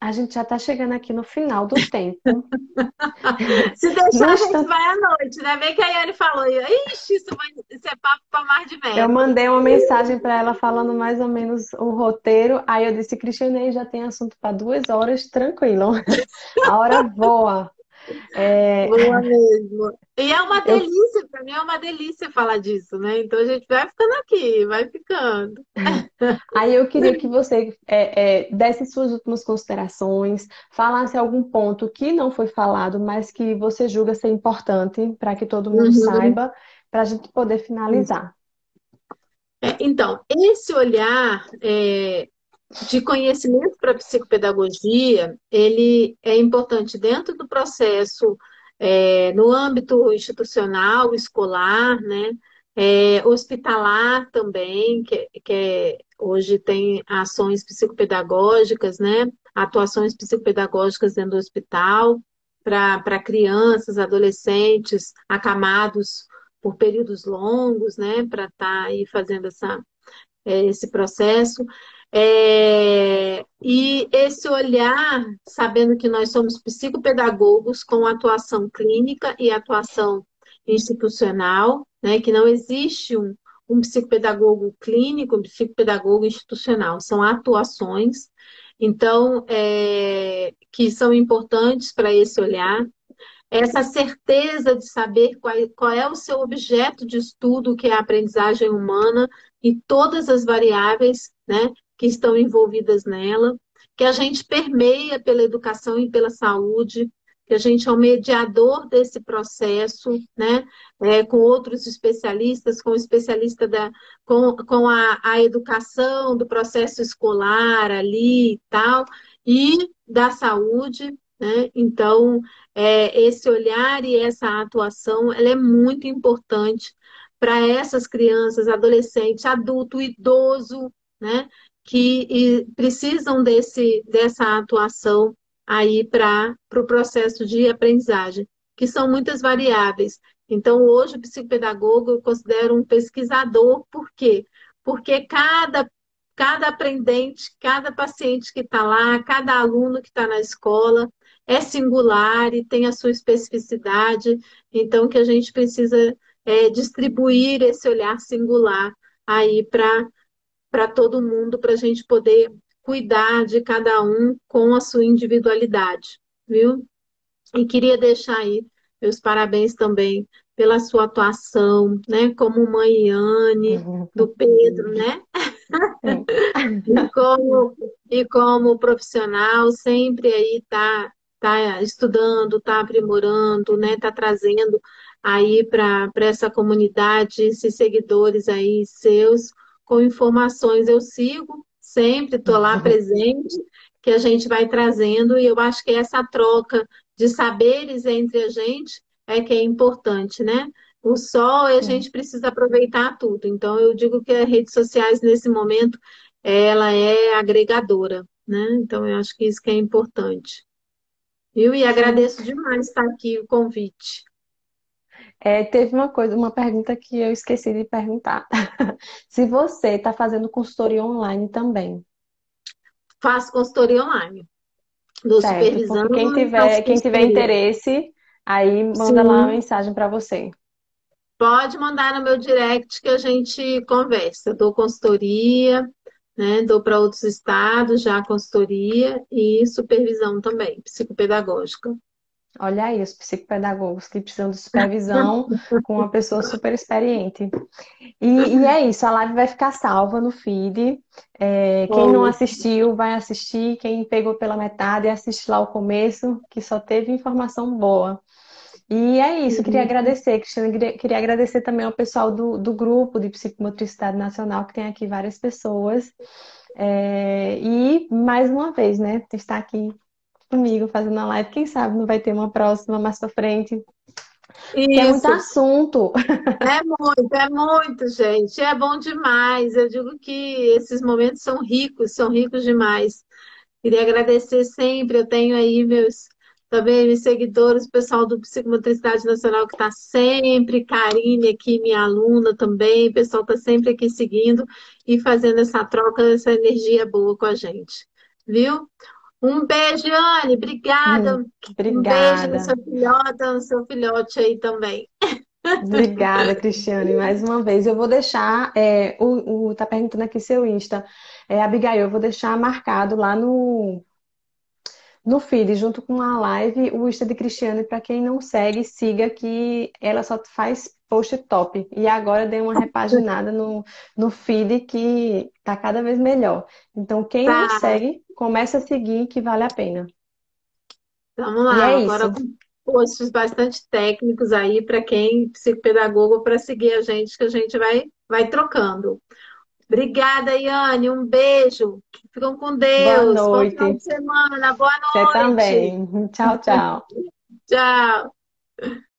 a gente já está chegando aqui no final do tempo. Se deixar, a gente vai à noite, né? Bem que a Yane falou, ixi, isso, vai, isso é papo para mais de merda. Eu mandei uma mensagem para ela falando mais ou menos o roteiro. Aí eu disse, Cristiane, já tem assunto para duas horas, tranquilo. A hora voa. É... Boa mesmo. E é uma delícia, eu... para mim é uma delícia falar disso, né? Então a gente vai ficando aqui, vai ficando. Aí eu queria que você é, é, desse suas últimas considerações, falasse algum ponto que não foi falado, mas que você julga ser importante para que todo mundo uhum. saiba, para a gente poder finalizar. É, então, esse olhar é, de conhecimento para psicopedagogia, ele é importante dentro do processo, é, no âmbito institucional, escolar, né? É, hospitalar também, que, que é, hoje tem ações psicopedagógicas, né? Atuações psicopedagógicas dentro do hospital para crianças, adolescentes, acamados por períodos longos, né? Para estar tá aí fazendo essa, é, esse processo. É, e esse olhar, sabendo que nós somos psicopedagogos com atuação clínica e atuação institucional, né, que não existe um, um psicopedagogo clínico, um psicopedagogo institucional, são atuações, então, é, que são importantes para esse olhar. Essa certeza de saber qual, qual é o seu objeto de estudo, que é a aprendizagem humana, e todas as variáveis né, que estão envolvidas nela, que a gente permeia pela educação e pela saúde, que a gente é o mediador desse processo, né, é, com outros especialistas, com o especialista da, com, com a, a educação do processo escolar ali e tal, e da saúde, né? Então, é, esse olhar e essa atuação, ela é muito importante para essas crianças, adolescentes, adulto, idoso, né? Que precisam desse, dessa atuação aí para o pro processo de aprendizagem, que são muitas variáveis. Então, hoje, o psicopedagogo eu considero um pesquisador, por quê? Porque cada, cada aprendente, cada paciente que está lá, cada aluno que está na escola, é singular e tem a sua especificidade, então que a gente precisa é, distribuir esse olhar singular aí para todo mundo, para a gente poder cuidar de cada um com a sua individualidade, viu? E queria deixar aí meus parabéns também pela sua atuação, né, como mãe Anne, do Pedro, né? e, como, e como profissional, sempre aí tá está estudando, está aprimorando, né? Está trazendo aí para essa comunidade, esses seguidores aí seus, com informações. Eu sigo, sempre estou lá presente, que a gente vai trazendo, e eu acho que essa troca de saberes entre a gente é que é importante, né? O sol, a gente precisa aproveitar tudo. Então, eu digo que as redes sociais, nesse momento, ela é agregadora, né? Então, eu acho que isso que é importante. Viu? E agradeço demais estar aqui o convite. É, teve uma coisa, uma pergunta que eu esqueci de perguntar. Se você está fazendo consultoria online também. Faço consultoria online. Do certo, supervisando. Quem tiver, quem tiver interesse, aí manda Sim. lá uma mensagem para você. Pode mandar no meu direct que a gente conversa. Eu dou consultoria, né? Dou para outros estados já consultoria e supervisão também, psicopedagógica. Olha aí, os psicopedagogos que precisam de supervisão com uma pessoa super experiente. E, e, é isso, a live vai ficar salva no feed. É, quem não assistiu, vai assistir. Quem pegou pela metade, assiste lá o começo, que só teve informação boa. E é isso, queria uhum. agradecer, Cristina, queria agradecer também ao pessoal do, do grupo de Psicomotricidade Nacional, que tem aqui várias pessoas. É, e mais uma vez, né, estar aqui comigo fazendo a live. Quem sabe não vai ter uma próxima mais pra frente. Isso. É muito assunto. É muito, é muito, gente. É bom demais. Eu digo que esses momentos são ricos, são ricos demais. Queria agradecer sempre. Eu tenho aí meus também meus seguidores, o pessoal do Psicomotricidade Nacional que está sempre, Karine aqui, minha aluna também, o pessoal está sempre aqui seguindo e fazendo essa troca, essa energia boa com a gente. Viu? Um beijo, Anne, obrigada. Hum, obrigada. Um beijo no seu filhote, no seu filhote aí também. Obrigada, Cristiane, mais uma vez. Eu vou deixar, é, o, o, tá perguntando aqui seu Insta. É, Abigail, eu vou deixar marcado lá no, no feed, junto com a live, o Insta de Cristiane, para quem não segue, siga que ela só faz post top. E agora dei uma repaginada no, no feed que tá cada vez melhor. Então, quem tá. não segue, começa a seguir que vale a pena. Vamos lá, é agora com posts bastante técnicos aí para quem psicopedagogo para seguir a gente, que a gente vai, vai trocando. Obrigada, Iane. Um beijo. Ficam com Deus. Boa noite. Boa de semana. Boa noite. Você também. Tchau, tchau. tchau.